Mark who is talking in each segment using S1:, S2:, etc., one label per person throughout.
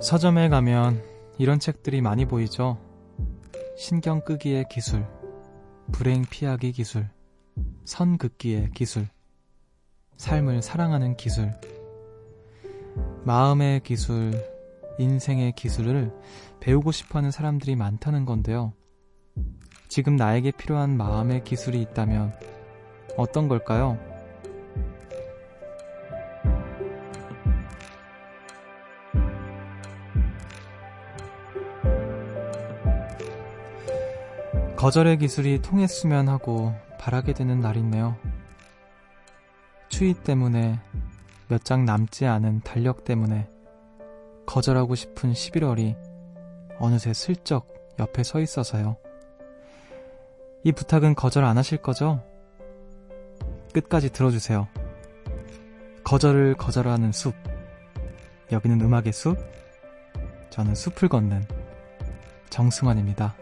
S1: 서점에 가면 이런 책들이 많이 보이죠. 신경 끄기의 기술, 불행 피하기 기술, 선 긋기의 기술, 삶을 사랑하는 기술, 마음의 기술, 인생의 기술을 배우고 싶어 하는 사람들이 많다는 건데요. 지금 나에게 필요한 마음의 기술이 있다면 어떤 걸까요? 거절의 기술이 통했으면 하고 바라게 되는 날이네요. 추위 때문에 몇 장 남지 않은 달력 때문에 거절하고 싶은 11월이 어느새 슬쩍 옆에 서 있어서요. 이 부탁은 거절 안 하실 거죠? 끝까지 들어주세요. 거절을 거절하는 숲. 여기는 음악의 숲. 저는 숲을 걷는 정승환입니다.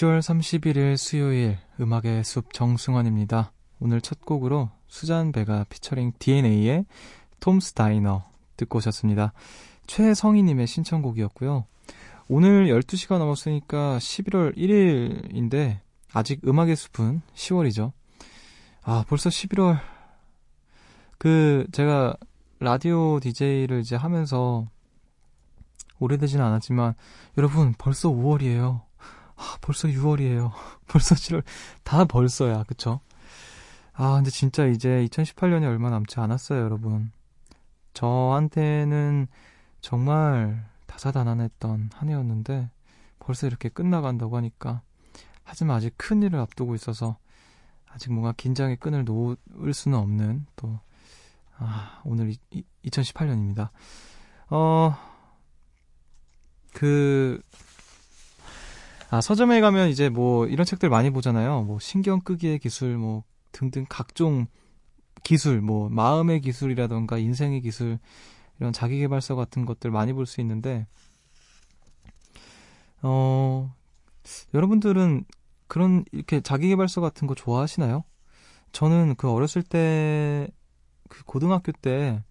S1: 10월 31일 수요일 음악의 숲 정승환입니다. 오늘 첫 곡으로 수잔 베가 피처링 DNA의 톰스 다이너 듣고 오셨습니다. 최성희님의 신청곡이었고요. 오늘 12시가 넘었으니까 11월 1일인데 아직 음악의 숲은 10월이죠. 아 벌써 11월 그 제가 라디오 DJ를 이제 하면서 오래되지는 않았지만 여러분 벌써 5월이에요. 아, 벌써 6월이에요. 벌써 7월. 다 벌써야, 그쵸? 아, 근데 진짜 이제 2018년이 얼마 남지 않았어요, 여러분. 저한테는 정말 다사다난했던 한 해였는데, 벌써 이렇게 끝나간다고 하니까, 하지만 아직 큰 일을 앞두고 있어서, 아직 뭔가 긴장의 끈을 놓을 수는 없는, 또, 아, 오늘 2018년입니다. 어, 그, 아, 서점에 가면 이제 뭐 이런 책들 많이 보잖아요. 뭐 신경 끄기의 기술, 뭐 등등 각종 기술, 뭐 마음의 기술이라던가 인생의 기술, 이런 자기 개발서 같은 것들 많이 볼 수 있는데, 어, 여러분들은 그런 이렇게 자기 개발서 같은 거 좋아하시나요? 저는 그 어렸을 때, 그 고등학교 때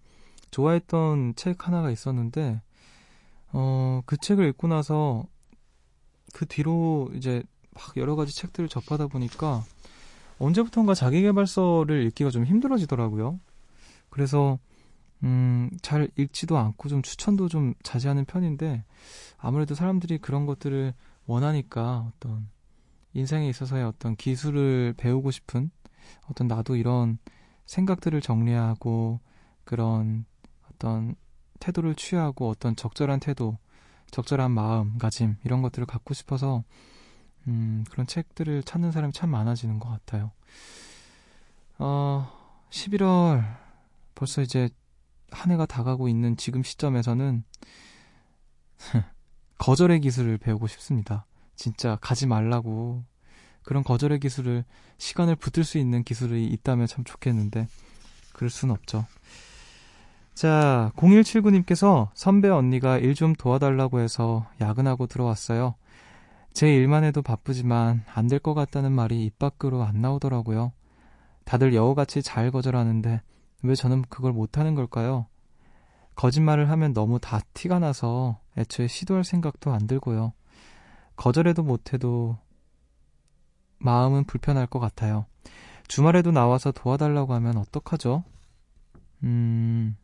S1: 좋아했던 책 하나가 있었는데, 어, 그 책을 읽고 나서 그 뒤로 이제 막 여러 가지 책들을 접하다 보니까 언제부턴가 자기개발서를 읽기가 좀 힘들어지더라고요. 그래서 음, 잘 읽지도 않고 좀 추천도 좀 자제하는 편인데 아무래도 사람들이 그런 것들을 원하니까 어떤 인생에 있어서의 어떤 기술을 배우고 싶은 어떤 나도 이런 생각들을 정리하고 그런 어떤 태도를 취하고 어떤 적절한 태도 적절한 마음가짐 이런 것들을 갖고 싶어서 음, 그런 책들을 찾는 사람이 참 많아지는 것 같아요. 어, 11월 벌써 이제 한 해가 다가고 있는 지금 시점에서는 거절의 기술을 배우고 싶습니다. 진짜 가지 말라고 그런 거절의 기술을 시간을 붙들 수 있는 기술이 있다면 참 좋겠는데 그럴 순 없죠. 자, 0179님께서 선배 언니가 일 좀 도와달라고 해서 야근하고 들어왔어요. 제 일만 해도 바쁘지만 안 될 것 같다는 말이 입 밖으로 안 나오더라고요. 다들 여우같이 잘 거절하는데 왜 저는 그걸 못하는 걸까요? 거짓말을 하면 너무 다 티가 나서 애초에 시도할 생각도 안 들고요. 거절해도 못해도 마음은 불편할 것 같아요. 주말에도 나와서 도와달라고 하면 어떡하죠? 음,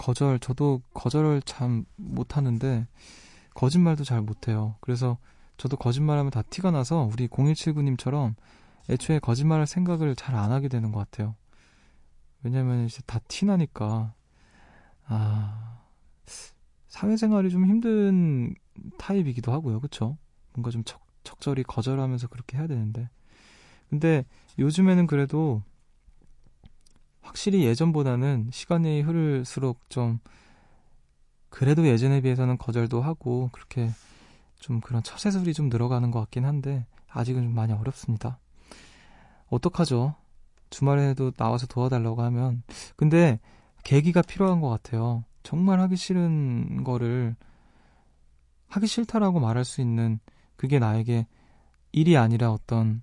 S1: 거절, 저도 거절을 참 못하는데, 거짓말도 잘 못해요. 그래서 저도 거짓말하면 다 티가 나서 우리 0179님처럼 애초에 거짓말할 생각을 잘 안 하게 되는 것 같아요. 왜냐면 이제 다 티나니까. 아, 사회생활이 좀 힘든 타입이기도 하고요. 그쵸? 뭔가 좀 적, 적절히 거절하면서 그렇게 해야 되는데. 근데 요즘에는 그래도 확실히 예전보다는 시간이 흐를수록 좀 그래도 예전에 비해서는 거절도 하고 그렇게 좀 그런 처세술이 좀 늘어가는 것 같긴 한데 아직은 좀 많이 어렵습니다. 어떡하죠? 주말에도 나와서 도와달라고 하면 근데 계기가 필요한 것 같아요. 정말 하기 싫은 거를 하기 싫다라고 말할 수 있는 그게 나에게 일이 아니라 어떤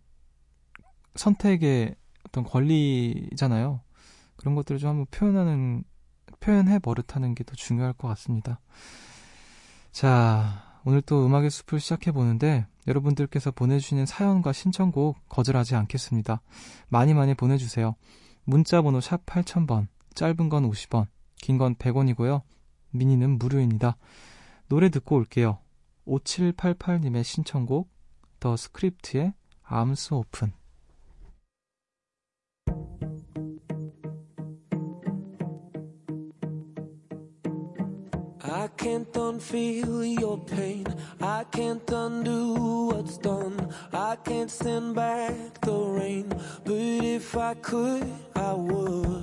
S1: 선택의 어떤 권리잖아요. 그런 것들을 좀 한번 표현하는 표현해 버릇하는 게 더 중요할 것 같습니다. 자, 오늘 또 음악의 숲을 시작해 보는데 여러분들께서 보내주시는 사연과 신청곡 거절하지 않겠습니다. 많이 많이 보내주세요. 문자 번호 샵 8000번, 짧은 건 50원, 긴 건 100원이고요. 미니는 무료입니다. 노래 듣고 올게요. 5788님의 신청곡 더 스크립트의 Arms Open
S2: I can't unfeel your pain. I can't undo what's done. I can't send back the rain. But if I could, I would.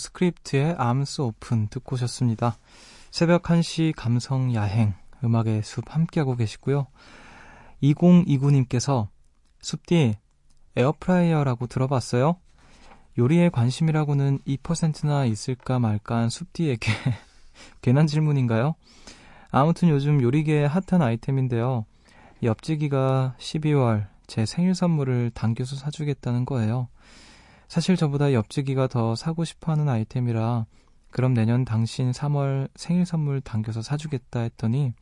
S1: 스크립트의 Arms Open 듣고 오셨습니다. 새벽 1시 감성 야행 음악의 숲 함께하고 계시고요. 2029님께서 숲디 에어프라이어라고 들어봤어요? 요리에 관심이라고는 2%나 있을까 말까 한 숲디에게 괜한 질문인가요? 아무튼 요즘 요리계의 핫한 아이템인데요. 옆지기가 12월 제 생일 선물을 당겨서 사주겠다는 거예요. 사실 저보다 옆지기가 더 사고 싶어 하는 아이템이라 그럼 내년 당신 3월 생일 선물 당겨서 사주겠다 했더니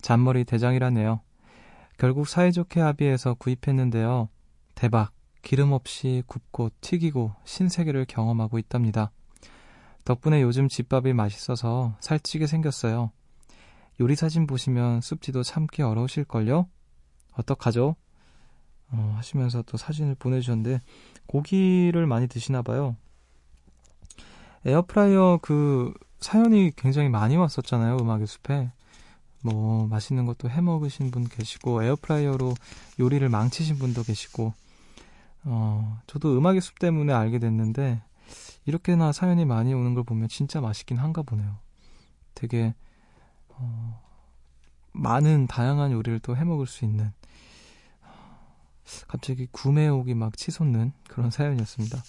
S1: 잔머리 대장이라네요. 결국 사이좋게 합의해서 구입했는데요. 대박. 기름 없이 굽고 튀기고 신세계를 경험하고 있답니다. 덕분에 요즘 집밥이 맛있어서 살찌게 생겼어요. 요리 사진 보시면 습지도 참기 어려우실걸요? 어떡하죠? 어, 하시면서 또 사진을 보내주셨는데 고기를 많이 드시나 봐요. 에어프라이어 그 사연이 굉장히 많이 왔었잖아요. 음악의 숲에. 뭐 맛있는 것도 해 먹으신 분 계시고 에어프라이어로 요리를 망치신 분도 계시고 어, 저도 음악의 숲 때문에 알게 됐는데 이렇게나 사연이 많이 오는 걸 보면 진짜 맛있긴 한가 보네요. 되게 어, 많은 다양한 요리를 또 해 먹을 수 있는 갑자기 구매옥이 막 치솟는 그런 사연이었습니다.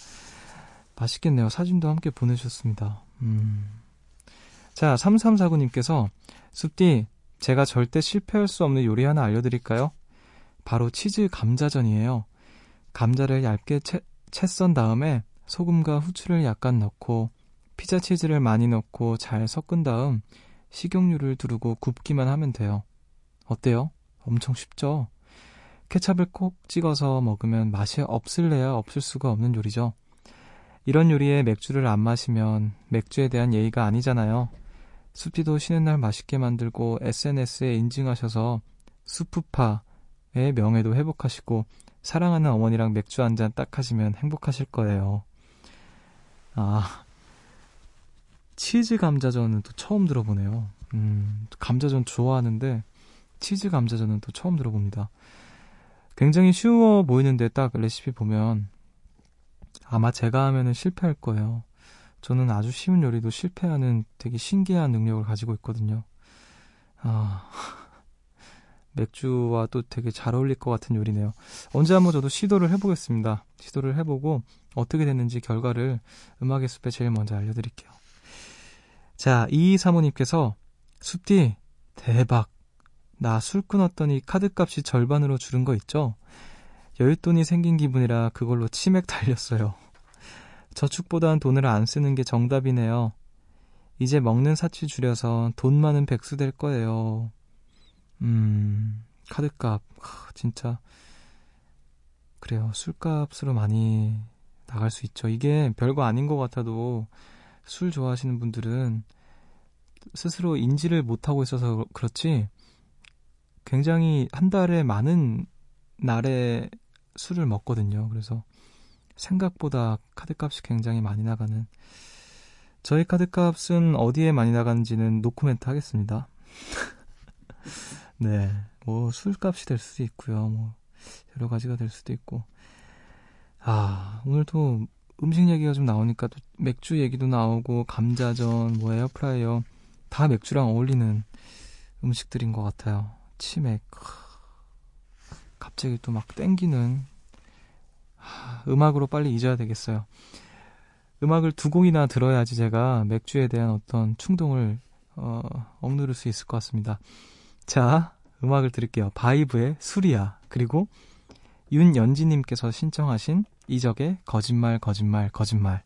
S1: 맛있겠네요. 사진도 함께 보내주셨습니다. 음. 자, 3349님께서 숲디 제가 절대 실패할 수 없는 요리 하나 알려드릴까요? 바로 치즈 감자전이에요. 감자를 얇게 채, 채 썬 다음에 소금과 후추를 약간 넣고 피자 치즈를 많이 넣고 잘 섞은 다음 식용유를 두르고 굽기만 하면 돼요. 어때요? 엄청 쉽죠? 케찹을 꼭 찍어서 먹으면 맛이 없을래야 없을 수가 없는 요리죠. 이런 요리에 맥주를 안 마시면 맥주에 대한 예의가 아니잖아요. 숲디도 쉬는 날 맛있게 만들고 SNS에 인증하셔서 수프파의 명예도 회복하시고 사랑하는 어머니랑 맥주 한 잔 딱 하시면 행복하실 거예요. 아, 치즈 감자전은 또 처음 들어보네요. 음, 감자전 좋아하는데 치즈 감자전은 또 처음 들어봅니다. 굉장히 쉬워 보이는데 딱 레시피 보면 아마 제가 하면은 실패할 거예요. 저는 아주 쉬운 요리도 실패하는 되게 신기한 능력을 가지고 있거든요. 아, 맥주와 또 되게 잘 어울릴 것 같은 요리네요. 언제 한번 저도 시도를 해보겠습니다. 시도를 해보고 어떻게 됐는지 결과를 음악의 숲에 제일 먼저 알려드릴게요. 자, 이이 사모님께서 숲디 대박. 나 술 끊었더니 카드값이 절반으로 줄은 거 있죠? 여윳돈이 생긴 기분이라 그걸로 치맥 달렸어요. 저축보단 돈을 안 쓰는 게 정답이네요. 이제 먹는 사치 줄여서 돈 많은 백수 될 거예요. 음, 카드값, 하, 진짜. 그래요. 술값으로 많이 나갈 수 있죠. 이게 별거 아닌 것 같아도 술 좋아하시는 분들은 스스로 인지를 못하고 있어서 그렇지 굉장히 한 달에 많은 날에 술을 먹거든요. 그래서 생각보다 카드값이 굉장히 많이 나가는 저희 카드값은 어디에 많이 나가는지는 노코멘트 하겠습니다. 네, 뭐 술값이 될 수도 있고요. 뭐 여러 가지가 될 수도 있고. 아, 오늘도 음식 얘기가 좀 나오니까 또 맥주 얘기도 나오고 감자전, 뭐 에어프라이어 다 맥주랑 어울리는 음식들인 것 같아요. 치맥. 갑자기 또 막 땡기는 음악으로 빨리 잊어야 되겠어요. 음악을 두 곡이나 들어야지 제가 맥주에 대한 어떤 충동을 어, 억누를 수 있을 것 같습니다. 자, 음악을 들을게요. 바이브의 수리야. 그리고 윤연지님께서 신청하신 이적의 거짓말, 거짓말, 거짓말.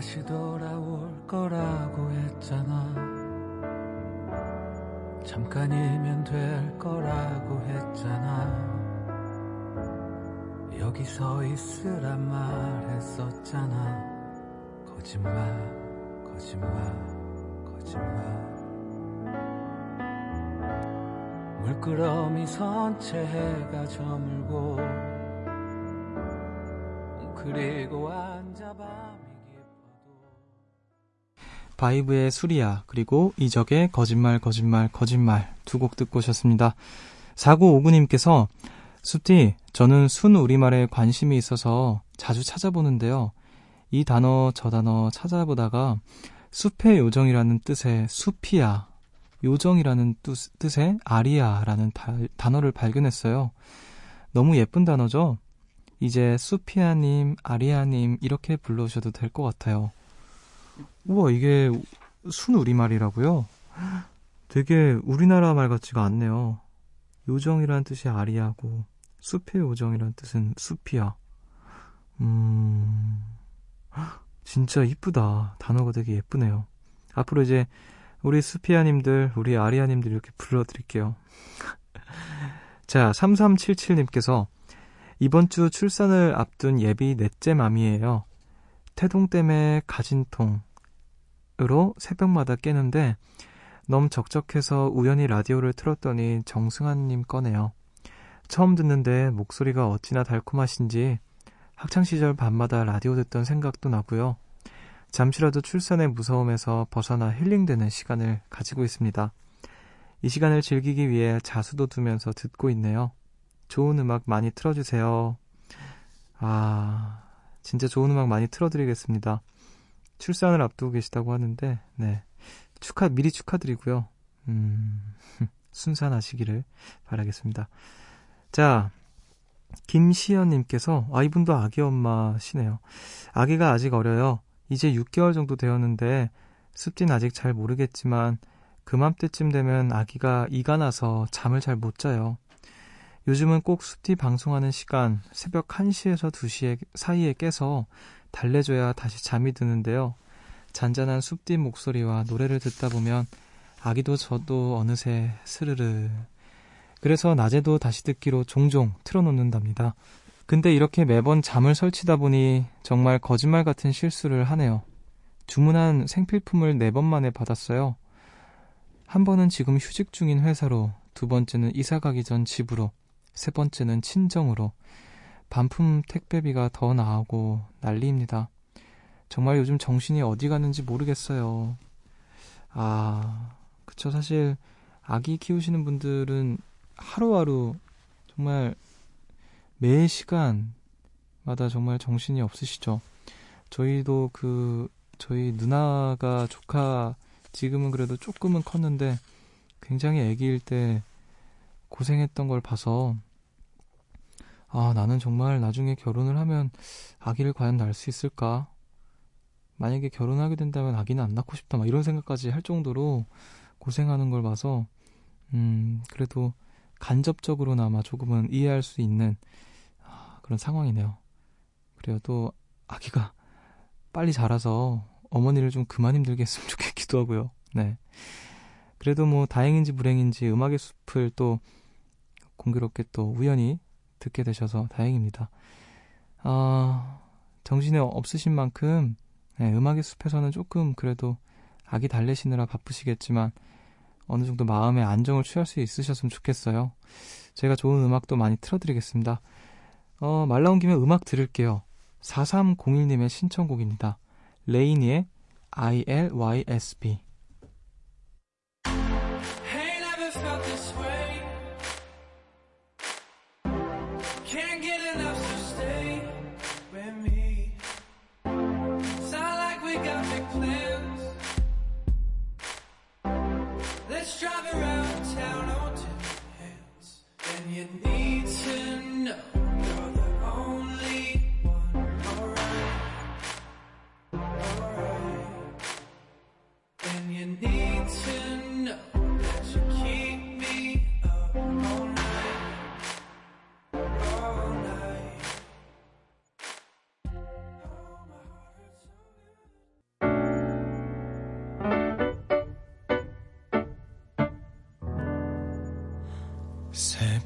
S2: 다시 돌아올 거라고 했잖아. 잠깐이면 될 거라고 했잖아. 여기 서 있으란 말 했었잖아. 거짓말 거짓말 거짓말. 물끄러미 선채 해가 저물고 그리고 앉아
S1: 바이브의 수리야 그리고 이적의 거짓말 거짓말 거짓말 두 곡 듣고 오셨습니다. 4959님께서 숲디 저는 순 우리말에 관심이 있어서 자주 찾아보는데요. 이 단어 저 단어 찾아보다가 숲의 요정이라는 뜻의 숲이야 요정이라는 뜻, 뜻의 아리아라는 달- 단어를 발견했어요. 너무 예쁜 단어죠? 이제 수피아님, 아리아님 이렇게 불러주셔도 될 것 같아요. 우와 이게 순 우리말이라고요? 되게 우리나라 말 같지가 않네요. 요정이라는 뜻이 아리아고 숲의 요정이라는 뜻은 숲이야. 음 진짜 이쁘다. 단어가 되게 예쁘네요. 앞으로 이제 우리 수피아님들, 우리 아리아님들 이렇게 불러드릴게요. 자, 3377님께서 이번 주 출산을 앞둔 예비 넷째 맘이에요. 태동 때문에 가진 통 으로 새벽마다 깨는데 너무 적적해서 우연히 라디오를 틀었더니 정승환님 꺼네요. 처음 듣는데 목소리가 어찌나 달콤하신지 학창시절 밤마다 라디오 듣던 생각도 나고요. 잠시라도 출산의 무서움에서 벗어나 힐링되는 시간을 가지고 있습니다. 이 시간을 즐기기 위해 자수도 두면서 듣고 있네요. 좋은 음악 많이 틀어주세요. 아, 진짜 좋은 음악 많이 틀어드리겠습니다. 출산을 앞두고 계시다고 하는데, 네. 축하, 미리 축하드리고요. 음, 순산하시기를 바라겠습니다. 자, 김시연님께서, 아, 이분도 아기 엄마시네요. 아기가 아직 어려요. 이제 6개월 정도 되었는데, 습진 아직 잘 모르겠지만, 그맘때쯤 되면 아기가 이가 나서 잠을 잘 못 자요. 요즘은 꼭 숲디 방송하는 시간 새벽 1시에서 2시 사이에 깨서 달래줘야 다시 잠이 드는데요. 잔잔한 숲디 목소리와 노래를 듣다 보면 아기도 저도 어느새 스르르. 그래서 낮에도 다시 듣기로 종종 틀어놓는답니다. 근데 이렇게 매번 잠을 설치다 보니 정말 거짓말 같은 실수를 하네요. 주문한 생필품을 네 번 만에 받았어요. 한 번은 지금 휴직 중인 회사로, 두 번째는 이사 가기 전 집으로, 세 번째는 친정으로, 반품 택배비가 더 나오고 난리입니다. 정말 요즘 정신이 어디 갔는지 모르겠어요. 아, 그쵸. 사실, 아기 키우시는 분들은 하루하루 정말 매 시간마다 정말 정신이 없으시죠. 저희도 그, 저희 누나가 조카, 지금은 그래도 조금은 컸는데, 굉장히 아기일 때 고생했던 걸 봐서, 아, 나는 정말 나중에 결혼을 하면 아기를 과연 낳을 수 있을까? 만약에 결혼하게 된다면 아기는 안 낳고 싶다. 막 이런 생각까지 할 정도로 고생하는 걸 봐서, 음, 그래도 간접적으로나마 조금은 이해할 수 있는 아, 그런 상황이네요. 그래요. 또 아기가 빨리 자라서 어머니를 좀 그만 힘들게 했으면 좋겠기도 하고요. 네. 그래도 뭐 다행인지 불행인지 음악의 숲을 또 공교롭게 또 우연히 듣게 되셔서 다행입니다. 아, 정신이 없으신 만큼 네, 음악의 숲에서는 조금 그래도 아기 달래시느라 바쁘시겠지만 어느 정도 마음의 안정을 취할 수 있으셨으면 좋겠어요. 제가 좋은 음악도 많이 틀어드리겠습니다. 어, 말 나온 김에 음악 들을게요. 4301님의 신청곡입니다. 레이니의 ILYSB.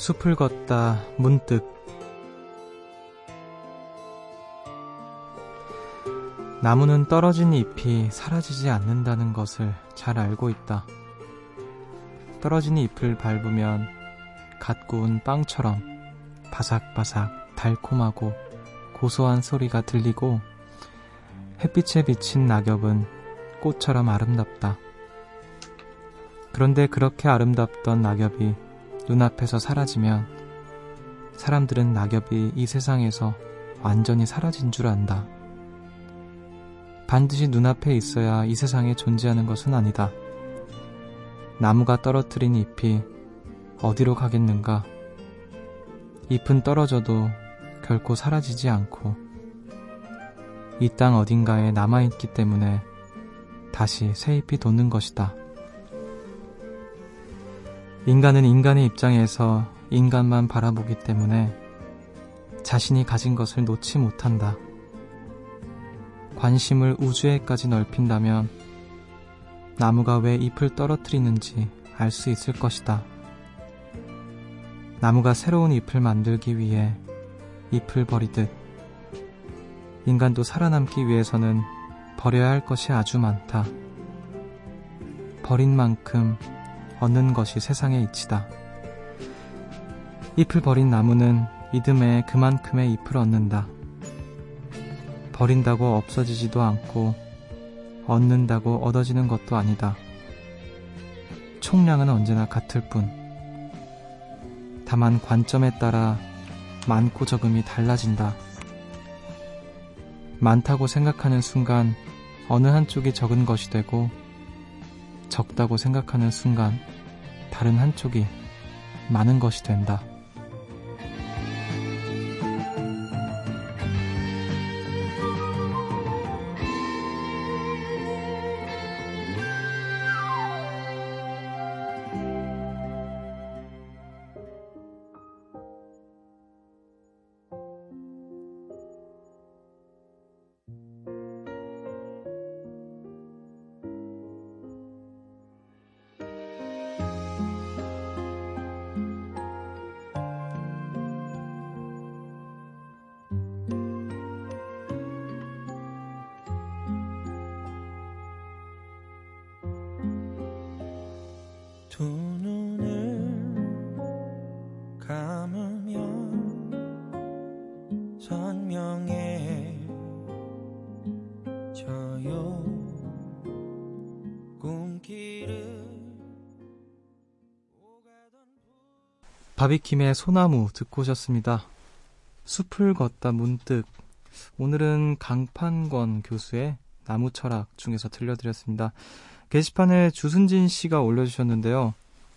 S1: 숲을 걷다 문득 나무는 떨어진 잎이 사라지지 않는다는 것을 잘 알고 있다. 떨어진 잎을 밟으면 갓 구운 빵처럼 바삭바삭 달콤하고 고소한 소리가 들리고 햇빛에 비친 낙엽은 꽃처럼 아름답다. 그런데 그렇게 아름답던 낙엽이 눈앞에서 사라지면 사람들은 낙엽이 이 세상에서 완전히 사라진 줄 안다. 반드시 눈앞에 있어야 이 세상에 존재하는 것은 아니다. 나무가 떨어뜨린 잎이 어디로 가겠는가? 잎은 떨어져도 결코 사라지지 않고 이 땅 어딘가에 남아있기 때문에 다시 새 잎이 돋는 것이다. 인간은 인간의 입장에서 인간만 바라보기 때문에 자신이 가진 것을 놓지 못한다. 관심을 우주에까지 넓힌다면 나무가 왜 잎을 떨어뜨리는지 알 수 있을 것이다. 나무가 새로운 잎을 만들기 위해 잎을 버리듯 인간도 살아남기 위해서는 버려야 할 것이 아주 많다. 버린 만큼 얻는 것이 세상의 이치다. 잎을 버린 나무는 이듬해 그만큼의 잎을 얻는다. 버린다고 없어지지도 않고 얻는다고 얻어지는 것도 아니다. 총량은 언제나 같을 뿐. 다만 관점에 따라 많고 적음이 달라진다. 많다고 생각하는 순간 어느 한쪽이 적은 것이 되고 적다고 생각하는 순간 다른 한쪽이 많은 것이 된다.
S2: 선명해져요 꿈길을
S1: 바비킴의 소나무 듣고 오셨습니다. 숲을 걷다 문득 오늘은 강판권 교수의 나무 철학 중에서 들려드렸습니다. 게시판에 주순진 씨가 올려주셨는데요.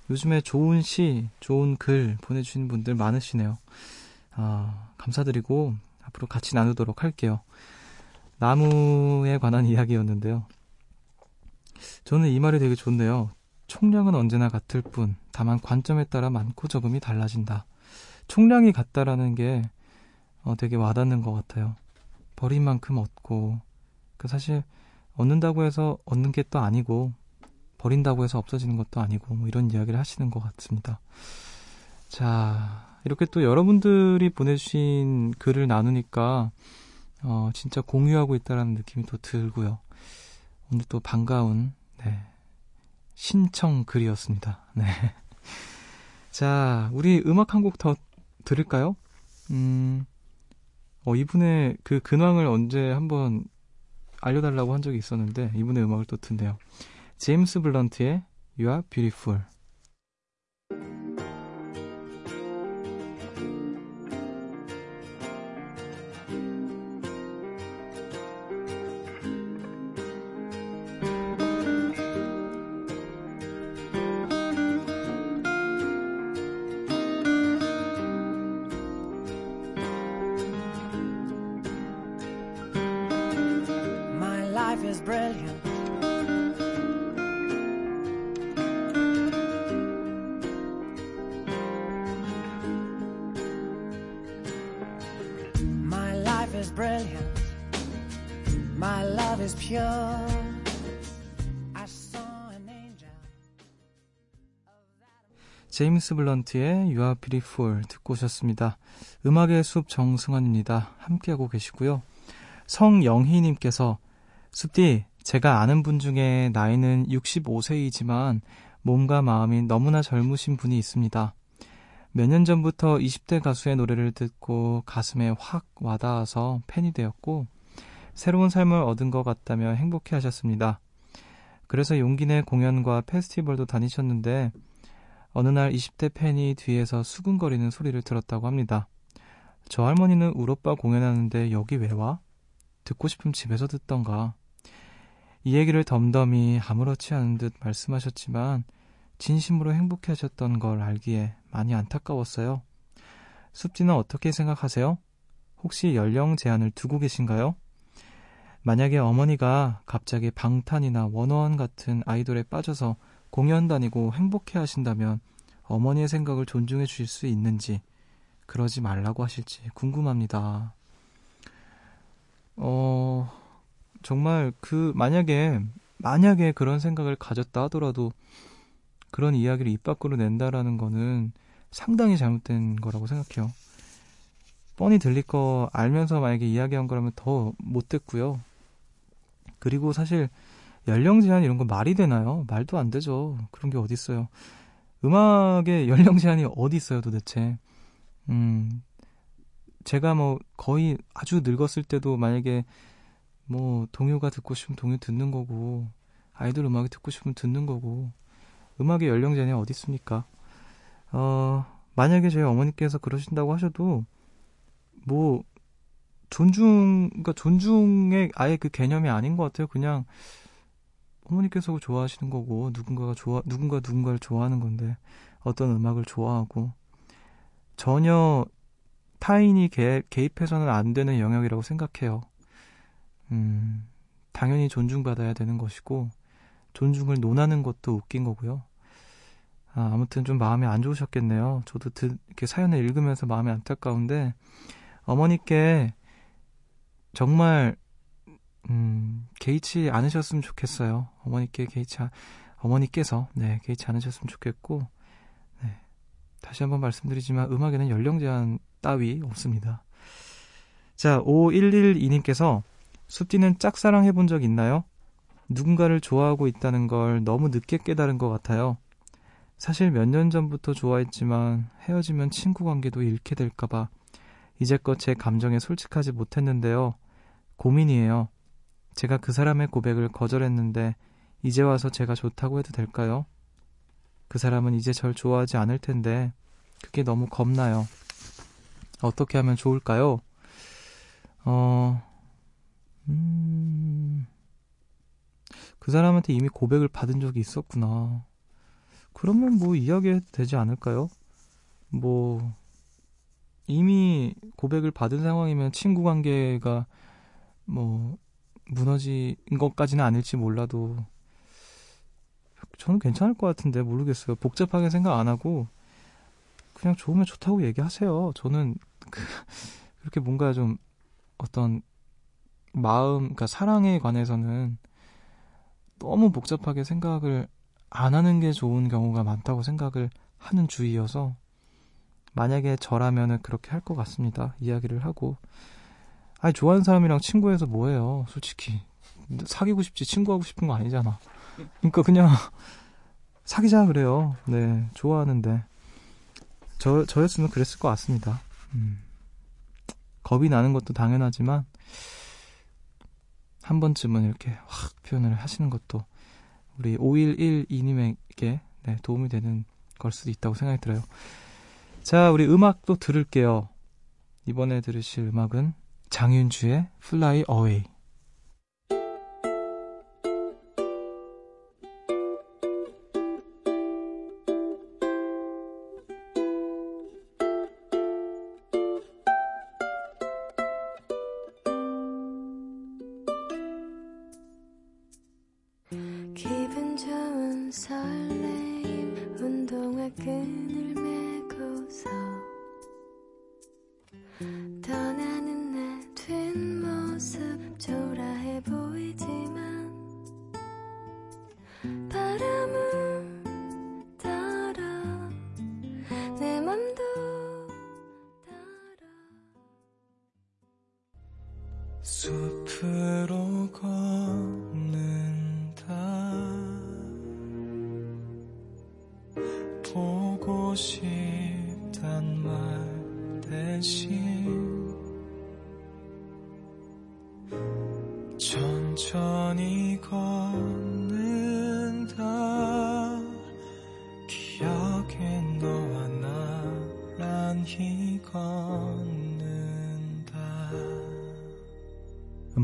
S1: 요즘에 좋은 시, 좋은 글 보내주시는 분들 많으시네요. 아, 감사드리고 앞으로 같이 나누도록 할게요. 나무에 관한 이야기였는데요. 저는 이 말이 되게 좋네요. 총량은 언제나 같을 뿐, 다만 관점에 따라 많고 적음이 달라진다. 총량이 같다라는 게 어, 되게 와닿는 것 같아요. 버린 만큼 얻고, 그 사실 얻는다고 해서 얻는 게 또 아니고, 버린다고 해서 없어지는 것도 아니고, 뭐 이런 이야기를 하시는 것 같습니다. 자, 이렇게 또 여러분들이 보내주신 글을 나누니까, 어, 진짜 공유하고 있다라는 느낌이 또 들고요. 오늘 또 반가운, 네, 신청 글이었습니다. 네. 자, 우리 음악 한 곡 더 들을까요? 음, 어, 이분의 그 근황을 언제 한번 알려달라고 한 적이 있었는데, 이분의 음악을 또 듣네요. 제임스 블런트의 You Are Beautiful.
S2: Is brilliant. My love is pure. I saw an angel.
S1: 제임스 블런트의 You Are Beautiful 듣고 오셨습니다. 음악의 숲 정승환입니다. 함께하고 계시고요. 성영희님께서 숲디 제가 아는 분 중에 나이는 65세이지만 몸과 마음이 너무나 젊으신 분이 있습니다. 몇 년 전부터 20대 가수의 노래를 듣고 가슴에 확 와닿아서 팬이 되었고 새로운 삶을 얻은 것 같다며 행복해 하셨습니다. 그래서 용기 내 공연과 페스티벌도 다니셨는데 어느 날 20대 팬이 뒤에서 수근거리는 소리를 들었다고 합니다. 저 할머니는 우로빠 공연하는데 여기 왜 와? 듣고 싶으면 집에서 듣던가. 이 얘기를 덤덤히 아무렇지 않은 듯 말씀하셨지만 진심으로 행복해 하셨던 걸 알기에 많이 안타까웠어요. 숲지는 어떻게 생각하세요? 혹시 연령 제한을 두고 계신가요? 만약에 어머니가 갑자기 방탄이나 원어원 같은 아이돌에 빠져서 공연 다니고 행복해 하신다면 어머니의 생각을 존중해 주실 수 있는지 그러지 말라고 하실지 궁금합니다. 어, 정말 그 만약에 만약에 그런 생각을 가졌다 하더라도 그런 이야기를 입 밖으로 낸다라는 거는 상당히 잘못된 거라고 생각해요. 뻔히 들릴 거 알면서 만약에 이야기한 거라면 더 못됐고요. 그리고 사실 연령 제한 이런 거 말이 되나요? 말도 안 되죠. 그런 게 어디 있어요. 음악의 연령 제한이 어디 있어요, 도대체. 음. 제가 뭐 거의 아주 늙었을 때도 만약에 뭐 동요가 듣고 싶으면 동요 듣는 거고 아이돌 음악이 듣고 싶으면 듣는 거고 음악의 연령 제한이 어디 있습니까? 어, 만약에 저희 어머니께서 그러신다고 하셔도 뭐 존중 그러니까 존중의 아예 그 개념이 아닌 것 같아요. 그냥 어머니께서 좋아하시는 거고 누군가가 좋아 누군가 누군가를 좋아하는 건데 어떤 음악을 좋아하고 전혀 타인이 개, 개입해서는 안 되는 영역이라고 생각해요. 음, 당연히 존중받아야 되는 것이고 존중을 논하는 것도 웃긴 거고요. 아, 아무튼 좀 마음이 안 좋으셨겠네요. 저도 드, 이렇게 사연을 읽으면서 마음이 안타까운데 어머니께 정말 음, 개의치 않으셨으면 좋겠어요. 어머니께 개의치 아- 어머니께서 네, 개의치 않으셨으면 좋겠고 네, 다시 한번 말씀드리지만 음악에는 연령 제한 따위 없습니다. 자, 5112님께서 숲디는 짝사랑 해본 적 있나요? 누군가를 좋아하고 있다는 걸 너무 늦게 깨달은 것 같아요. 사실 몇 년 전부터 좋아했지만 헤어지면 친구 관계도 잃게 될까봐 이제껏 제 감정에 솔직하지 못했는데요. 고민이에요. 제가 그 사람의 고백을 거절했는데 이제 와서 제가 좋다고 해도 될까요? 그 사람은 이제 절 좋아하지 않을 텐데 그게 너무 겁나요. 어떻게 하면 좋을까요? 어, 음, 그 사람한테 이미 고백을 받은 적이 있었구나. 그러면 뭐 이야기해도 되지 않을까요? 뭐, 이미 고백을 받은 상황이면 친구 관계가 뭐, 무너진 것까지는 아닐지 몰라도, 저는 괜찮을 것 같은데, 모르겠어요. 복잡하게 생각 안 하고, 그냥 좋으면 좋다고 얘기하세요. 저는, 그, 그렇게 뭔가 좀, 어떤, 마음, 그러니까 사랑에 관해서는 너무 복잡하게 생각을 안 하는 게 좋은 경우가 많다고 생각을 하는 주의여서 만약에 저라면은 그렇게 할 것 같습니다. 이야기를 하고 아니 좋아하는 사람이랑 친구해서 뭐해요 솔직히 사귀고 싶지 친구하고 싶은 거 아니잖아. 그러니까 그냥 사귀자 그래요. 네 좋아하는데 저 저였으면 그랬을 것 같습니다. 음. 겁이 나는 것도 당연하지만 한 번쯤은 이렇게 확 표현을 하시는 것도 우리 5112님에게 네, 도움이 되는 걸 수도 있다고 생각이 들어요. 자, 우리 음악도 들을게요. 이번에 들으실 음악은 장윤주의 Fly Away.
S3: 좋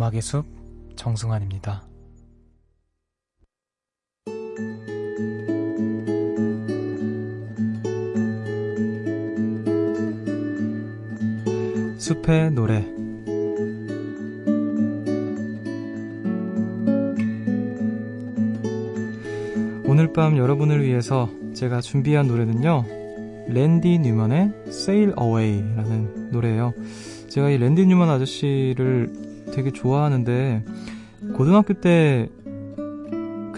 S1: 음악의 숲 정승환입니다. 숲의 노래 오늘 밤 여러분을 위해서 제가 준비한 노래는요 랜디 뉴먼의 Sail Away라는 노래예요. 제가 이 랜디 뉴먼 아저씨를 되게 좋아하는데 고등학교 때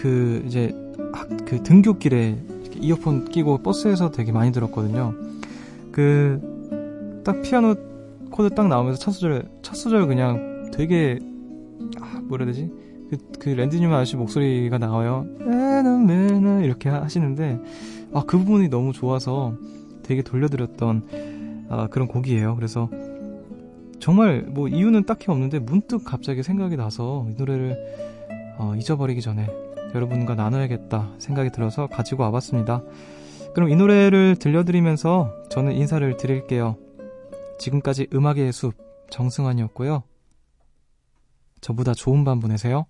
S1: 그 이제 학, 그 등교길에 이어폰 끼고 버스에서 되게 많이 들었거든요. 그 딱 피아노 코드 딱 나오면서 첫 소절 첫 소절 그냥 되게 아 뭐라 해야 되지? 그, 그 랜디 뉴먼 아저씨 목소리가 나와요. 에너메너 이렇게 하시는데 아 그 부분이 너무 좋아서 되게 돌려드렸던 아, 그런 곡이에요. 그래서 정말 뭐 이유는 딱히 없는데 문득 갑자기 생각이 나서 이 노래를 어, 잊어버리기 전에 여러분과 나눠야겠다 생각이 들어서 가지고 와봤습니다. 그럼 이 노래를 들려드리면서 저는 인사를 드릴게요. 지금까지 음악의 숲 정승환이었고요. 저보다 좋은 밤 보내세요.